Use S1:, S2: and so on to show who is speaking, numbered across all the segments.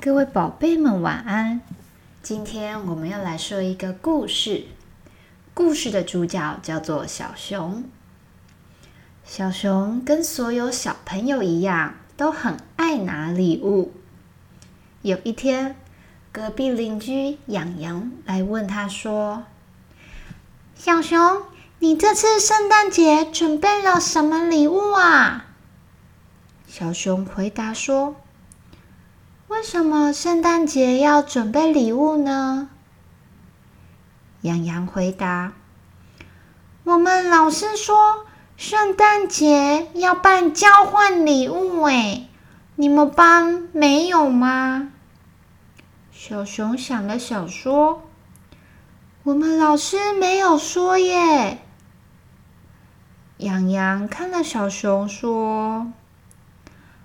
S1: 各位宝贝们，晚安！今天我们要来说一个故事。故事的主角叫做小熊。小熊跟所有小朋友一样，都很爱拿礼物。有一天，隔壁邻居养羊来问他说：“小熊，你这次圣诞节准备了什么礼物啊？”小熊回答说：“为什么圣诞节要准备礼物呢？”羊羊回答：“我们老师说圣诞节要办交换礼物，哎，你们班没有吗？”小熊想了想说：“我们老师没有说耶。”羊羊看了小熊说。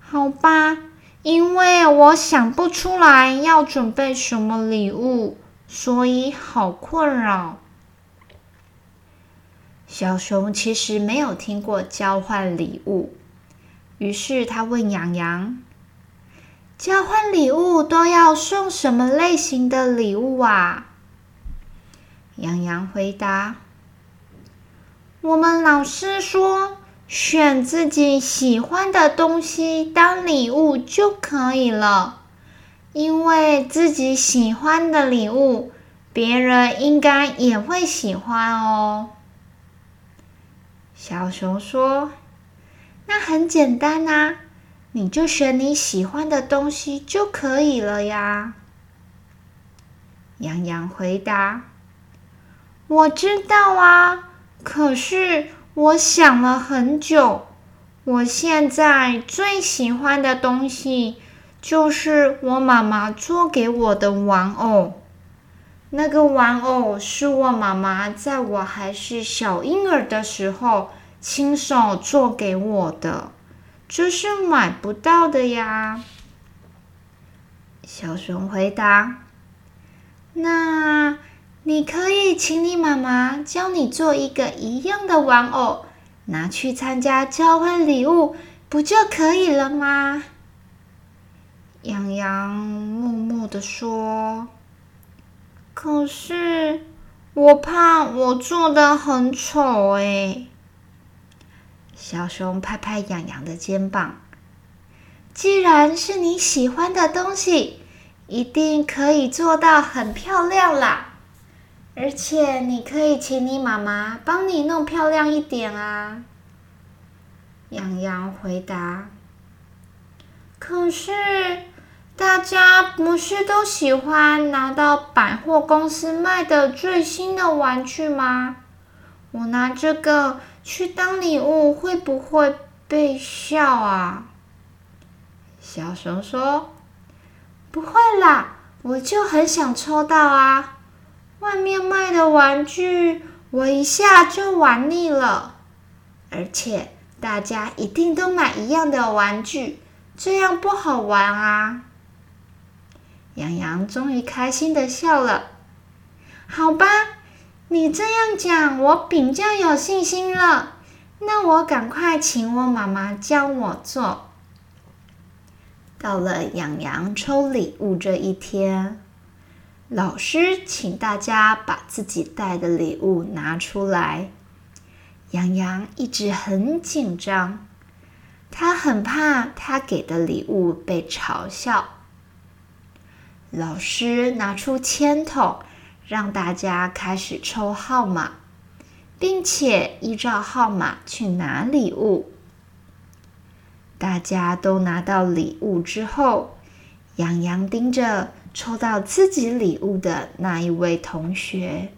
S1: 好吧，因为我想不出来要准备什么礼物，所以好困扰。小熊其实没有听过交换礼物，于是他问洋洋：“交换礼物都要送什么类型的礼物啊？”洋洋回答：“我们老师说。”选自己喜欢的东西当礼物就可以了，因为自己喜欢的礼物，别人应该也会喜欢哦。小熊说：“那很简单啊，你就选你喜欢的东西就可以了呀。”洋洋回答：“我知道啊，可是……”我想了很久，我现在最喜欢的东西就是我妈妈做给我的玩偶。那个玩偶是我妈妈在我还是小婴儿的时候亲手做给我的，这是买不到的呀。小熊回答：“那……”你可以请你妈妈教你做一个一样的玩偶，拿去参加交换礼物，不就可以了吗？洋洋默默的说：“可是我怕我做的很丑哎。”小熊拍拍洋洋的肩膀：“既然是你喜欢的东西，一定可以做到很漂亮啦。”而且你可以请你妈妈帮你弄漂亮一点啊。洋洋回答：“可是大家不是都喜欢拿到百货公司卖的最新的玩具吗？我拿这个去当礼物会不会被笑啊？”小熊说：“不会啦，我就很想抽到啊。”外面卖的玩具，我一下就玩腻了。而且大家一定都买一样的玩具，这样不好玩啊！洋洋终于开心的笑了。好吧，你这样讲，我比较有信心了。那我赶快请我妈妈教我做。到了洋洋抽礼物这一天。老师请大家把自己带的礼物拿出来。洋洋一直很紧张，他很怕他给的礼物被嘲笑。老师拿出签筒，让大家开始抽号码，并且依照号码去拿礼物。大家都拿到礼物之后，洋洋盯着。抽到自己礼物的那一位同学，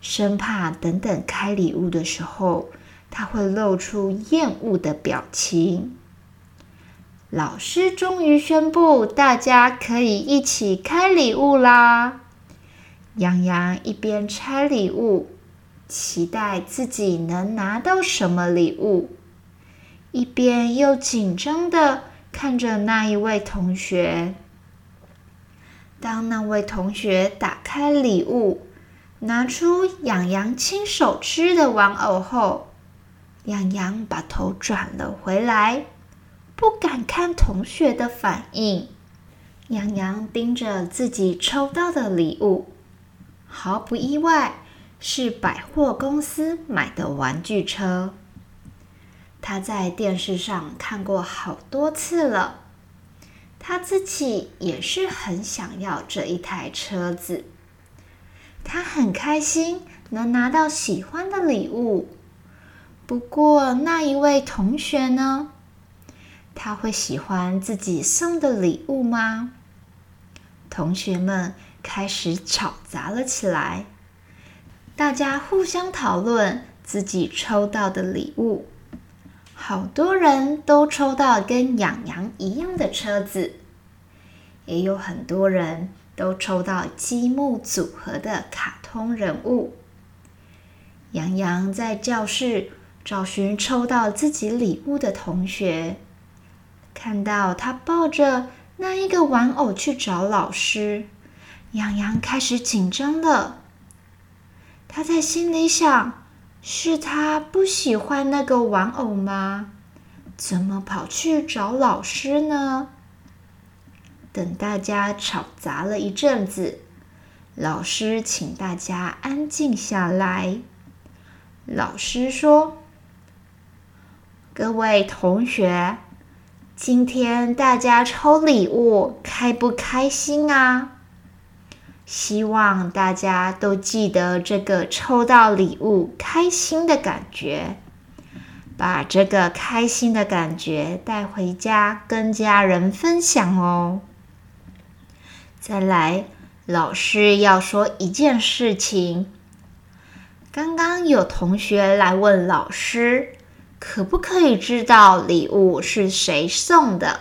S1: 生怕等等开礼物的时候，他会露出厌恶的表情。老师终于宣布，大家可以一起开礼物啦！洋洋一边拆礼物，期待自己能拿到什么礼物，一边又紧张的看着那一位同学。当那位同学打开礼物，拿出养羊亲手织的玩偶后，养羊把头转了回来，不敢看同学的反应。洋洋盯着自己抽到的礼物，毫不意外，是百货公司买的玩具车。他在电视上看过好多次了，他自己也是很想要这一台车子。他很开心能拿到喜欢的礼物。不过，那一位同学呢？他会喜欢自己送的礼物吗？同学们开始吵杂了起来，大家互相讨论自己抽到的礼物。好多人都抽到跟养羊一样的车子，也有很多人都抽到积木组合的卡通人物。洋洋在教室找寻抽到自己礼物的同学，看到他抱着。那一个玩偶去找老师，洋洋开始紧张了。他在心里想：是他不喜欢那个玩偶吗？怎么跑去找老师呢？等大家吵杂了一阵子，老师请大家安静下来。老师说：“各位同学。”今天大家抽礼物开不开心啊？希望大家都记得这个抽到礼物开心的感觉，把这个开心的感觉带回家跟家人分享哦。再来，老师要说一件事情。刚刚有同学来问老师。可不可以知道礼物是谁送的？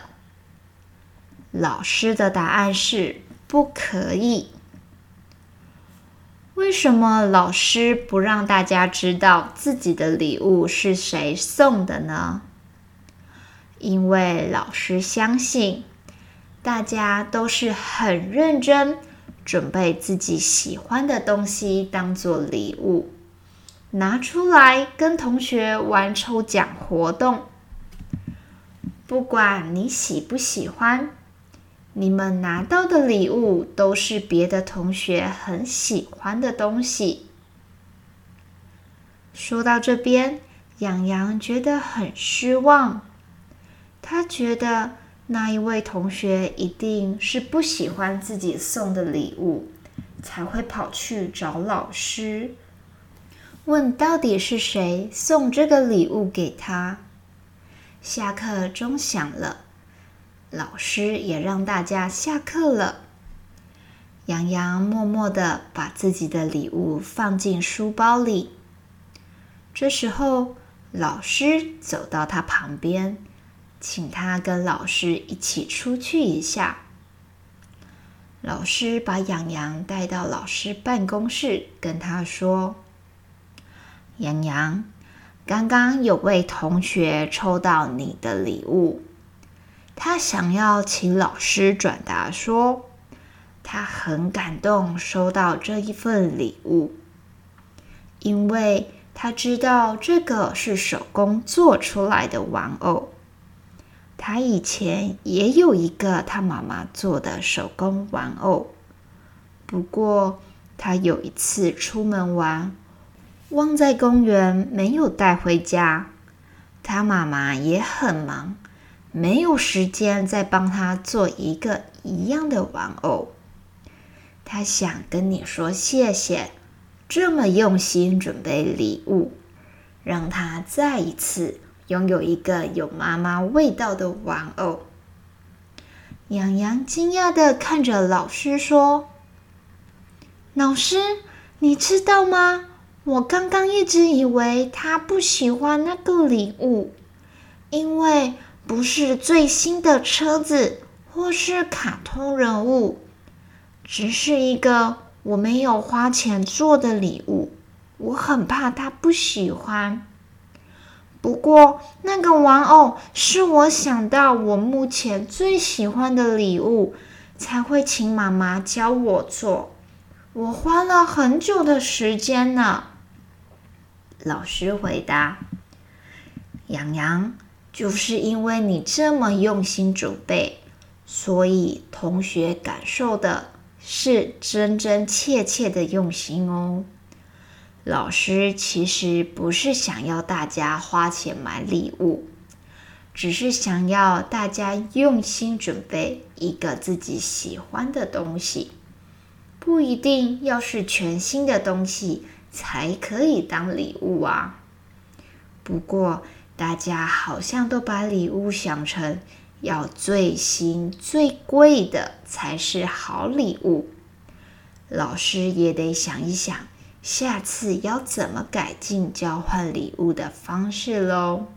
S1: 老师的答案是不可以。为什么老师不让大家知道自己的礼物是谁送的呢？因为老师相信大家都是很认真准备自己喜欢的东西当做礼物。拿出来跟同学玩抽奖活动，不管你喜不喜欢，你们拿到的礼物都是别的同学很喜欢的东西。说到这边，洋洋觉得很失望，他觉得那一位同学一定是不喜欢自己送的礼物，才会跑去找老师。问到底是谁送这个礼物给他？下课钟响了，老师也让大家下课了。洋洋默默的把自己的礼物放进书包里。这时候，老师走到他旁边，请他跟老师一起出去一下。老师把洋洋带到老师办公室，跟他说。洋洋，刚刚有位同学抽到你的礼物，他想要请老师转达说，他很感动收到这一份礼物，因为他知道这个是手工做出来的玩偶。他以前也有一个他妈妈做的手工玩偶，不过他有一次出门玩。忘在公园，没有带回家。他妈妈也很忙，没有时间再帮他做一个一样的玩偶。他想跟你说谢谢，这么用心准备礼物，让他再一次拥有一个有妈妈味道的玩偶。洋洋惊讶的看着老师说：“老师，你知道吗？”我刚刚一直以为他不喜欢那个礼物，因为不是最新的车子或是卡通人物，只是一个我没有花钱做的礼物，我很怕他不喜欢。不过那个玩偶是我想到我目前最喜欢的礼物，才会请妈妈教我做，我花了很久的时间呢。老师回答：“洋洋，就是因为你这么用心准备，所以同学感受的是真真切切的用心哦。老师其实不是想要大家花钱买礼物，只是想要大家用心准备一个自己喜欢的东西，不一定要是全新的东西才可以当礼物啊。不过大家好像都把礼物想成。要最新最贵的才是好礼物，老师也得想一想，下次要怎么改进交换礼物的方式喽。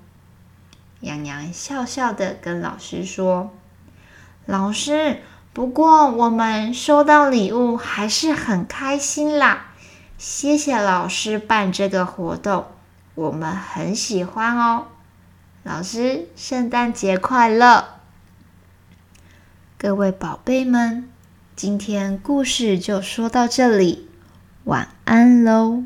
S1: 洋洋笑笑的跟老师说：“老师，不过我们收到礼物还是很开心啦，谢谢老师办这个活动，我们很喜欢哦。”老师，圣诞节快乐！各位宝贝们，今天故事就说到这里，晚安喽。